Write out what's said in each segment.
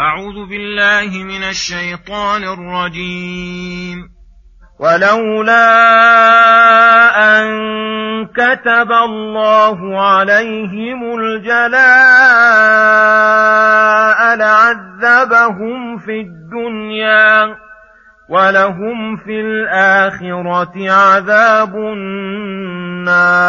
أعوذ بالله من الشيطان الرجيم. ولولا أن كتب الله عليهم الجلاء لعذبهم في الدنيا ولهم في الآخرة عذاب النار.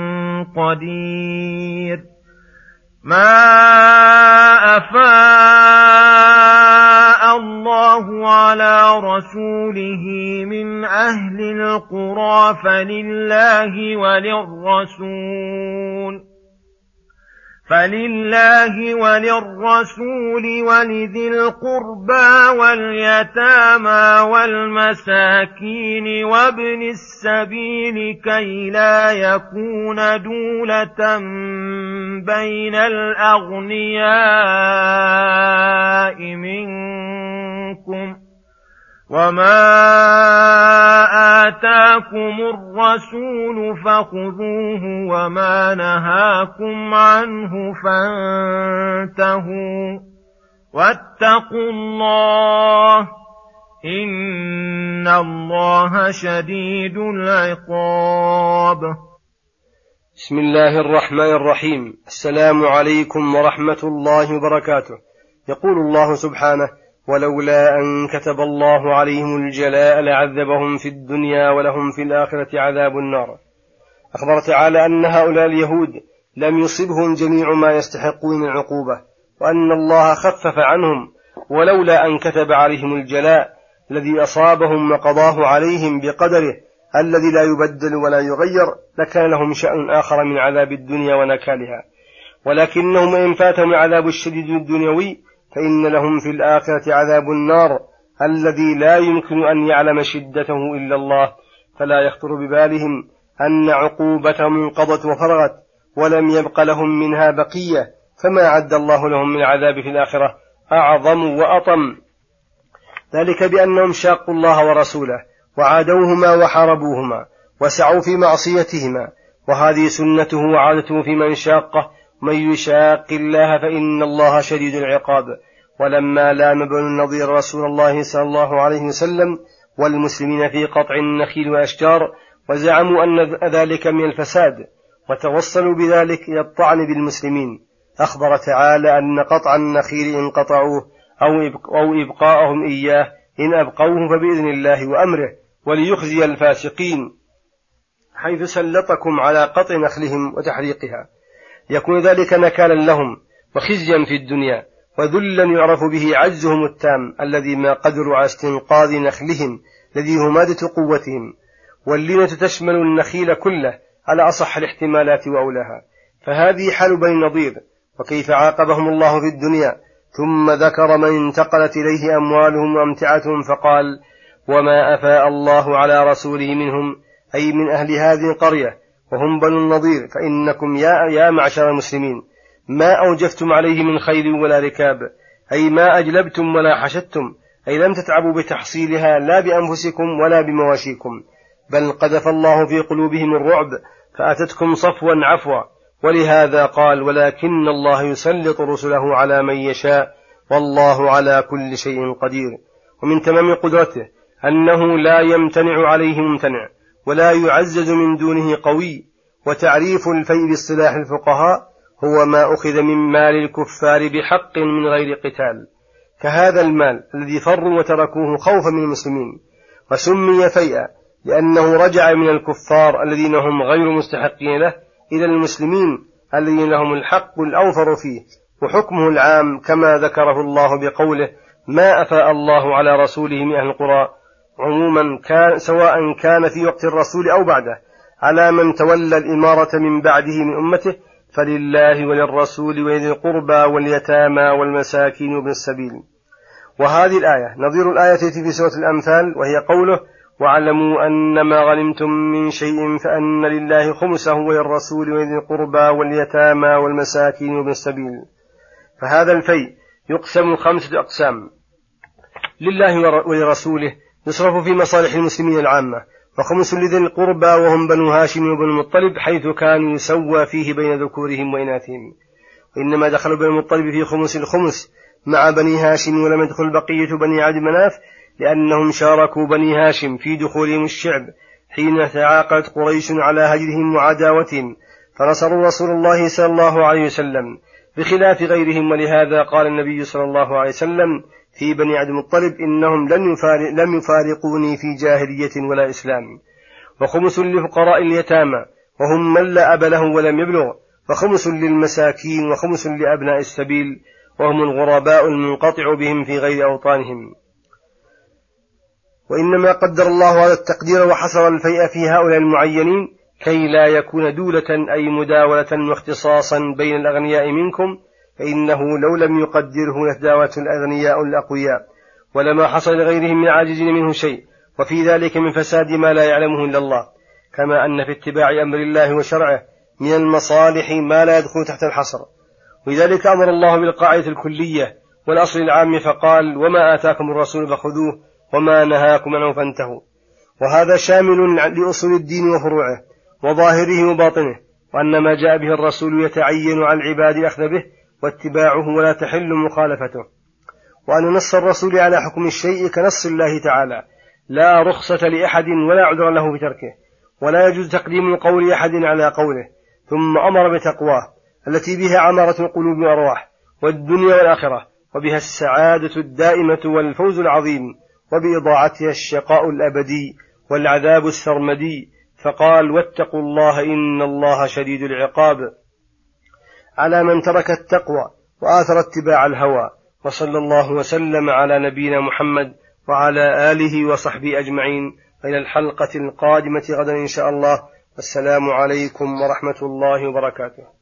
قدير. ما أفاء الله على رسوله من أهل القرى فلله وللرسول. فلله وللرسول ولذي القربى واليتامى والمساكين وابن السبيل كي لا يكون دولة بين الأغنياء منكم وما آتاكم الرسول فخذوه وما نهاكم عنه فانتهوا واتقوا الله إن الله شديد العقاب. بسم الله الرحمن الرحيم. السلام عليكم ورحمة الله وبركاته. يقول الله سبحانه ولولا أن كتب الله عليهم الجلاء لعذبهم في الدنيا ولهم في الآخرة عذاب النار. أخبر تعالى أن هؤلاء اليهود لم يصبهم جميع ما يستحقون من العقوبة وأن الله خفف عنهم ولولا أن كتب عليهم الجلاء الذي أصابهم وقضاه عليهم بقدره الذي لا يبدل ولا يغير لكان لهم شأن آخر من عذاب الدنيا ونكالها. ولكنهم إن فاتهم العذاب الشديد الدنيوي فإن لهم في الآخرة عذاب النار الذي لا يمكن أن يعلم شدته إلا الله فلا يخطر ببالهم أن عقوبتهم انقضت وفرغت ولم يبق لهم منها بقية فما عد الله لهم من العذاب في الآخرة أعظم وأطم. ذلك بأنهم شاقوا الله ورسوله وعادوهما وحاربوهما وسعوا في معصيتهما وهذه سنته وعادته في من شاقه من يشاق الله فإن الله شديد العقاب. ولما لام بنو النضير رسول الله صلى الله عليه وسلم والمسلمين في قطع النخيل والأشجار وزعموا أن ذلك من الفساد وتوصلوا بذلك إلى الطعن بالمسلمين. أخبر تعالى أن قطع النخيل إن قطعوه أو إبقاءهم إياه إن أبقوه فبإذن الله وأمره وليخزي الفاسقين. حيث سلطكم على قطع نخلهم وتحريقها. يكون ذلك نكالا لهم وخزيا في الدنيا وذلا يعرف به عجزهم التام الذي ما قدروا على استنقاذ نخلهم الذي هو مادة قوتهم واللينة تشمل النخيل كله على أصح الاحتمالات وأولاها. فهذه حال بني النضير وكيف عاقبهم الله في الدنيا؟ ثم ذكر من انتقلت إليه أموالهم وأمتعتهم فقال وما أفاء الله على رسوله منهم أي من أهل هذه القرية وهم بنو النضير فإنكم يا, يا معشر المسلمين ما أوجفتم عليه من خيل ولا ركاب أي ما أجلبتم ولا حشدتم أي لم تتعبوا بتحصيلها لا بأنفسكم ولا بمواشيكم بل قذف الله في قلوبهم الرعب فأتتكم صفوا عفوا ولهذا قال ولكن الله يسلط رسله على من يشاء والله على كل شيء قدير ومن تمام قدرته أنه لا يمتنع عليه ممتنع. ولا يعزز من دونه قوي وتعريف الفيء باصطلاح الفقهاء هو ما أخذ من مال الكفار بحق من غير قتال. كهذا المال الذي فروا وتركوه خوفا من المسلمين وسمي فيئا لأنه رجع من الكفار الذين هم غير مستحقين له إلى المسلمين الذين لهم الحق الأوفر فيه وحكمه العام كما ذكره الله بقوله ما أفاء الله على رسوله من أهل القرى عموما كان سواء كان في وقت الرسول أو بعده على من تولى الإمارة من بعده من أمته فلله وللرسول ولذي القربى واليتامى والمساكين وابن السبيل. وهذه الآية نظير الآية التي في سورة الأمثال وهي قوله واعلموا أن ما غنمتم من شيء فأن لله خمسه وللرسول ولذي القربى واليتامى والمساكين وابن السبيل. فهذا الفيء يقسم خمسة أقسام لله ولرسوله يصرف في مصالح المسلمين العامة. وخمس لذي القربى وهم بنو هاشم وبنو المطلب حيث كانوا يسوى فيه بين ذكورهم وإناثهم. وإنما دخل بنو المطلب في خمس الخمس مع بني هاشم ولم يدخل بقية بني عبد مناف لأنهم شاركوا بني هاشم في دخولهم الشعب حين تعاقدت قريش على هجرهم وعداوتهم. فنصروا رسول الله صلى الله عليه وسلم. بخلاف غيرهم ولهذا قال النبي صلى الله عليه وسلم في بني عبد المطلب إنهم لن يفارق لم يفارقوني في جاهلية ولا إسلام. وخمس لفقراء اليتامى وهم من لا أب له ولم يبلغ. وخمس للمساكين وخمس لأبناء السبيل وهم الغرباء المنقطع بهم في غير أوطانهم. وإنما قدر الله هذا التقدير وحصر الفيء في هؤلاء المعينين كي لا يكون دولة أي مداولة واختصاصا بين الأغنياء منكم فإنه لو لم يقدره لتداولت الأغنياء الأقوياء ولما حصل لغيرهم من عاجزين منه شيء وفي ذلك من فساد ما لا يعلمه إلا الله. كما أن في اتباع أمر الله وشرعه من المصالح ما لا يدخل تحت الحصر. ولذلك أمر الله بالقاعدة الكلية والأصل العام فقال وما آتاكم الرسول فخذوه وما نهاكم عنه فانتهوا وهذا شامل لأصول الدين وفروعه وظاهره وباطنه وأن ما جاء به الرسول يتعين على العباد الأخذ به واتباعه ولا تحل مخالفته. وأن نص الرسول على حكم الشيء كنص الله تعالى. لا رخصة لأحد ولا عذر له في تركه ولا يجوز تقديم قول أحد على قوله. ثم أمر بتقواه. التي بها عمارة القلوب والأرواح والدنيا والآخرة. وبها السعادة الدائمة والفوز العظيم. وبإضاعتها الشقاء الأبدي. والعذاب السرمدي. فقال واتقوا الله إن الله شديد العقاب. على من ترك التقوى وآثر اتباع الهوى وصلى الله وسلم على نبينا محمد وعلى آله وصحبه أجمعين. إلى الحلقة القادمة غدا إن شاء الله. والسلام عليكم ورحمة الله وبركاته.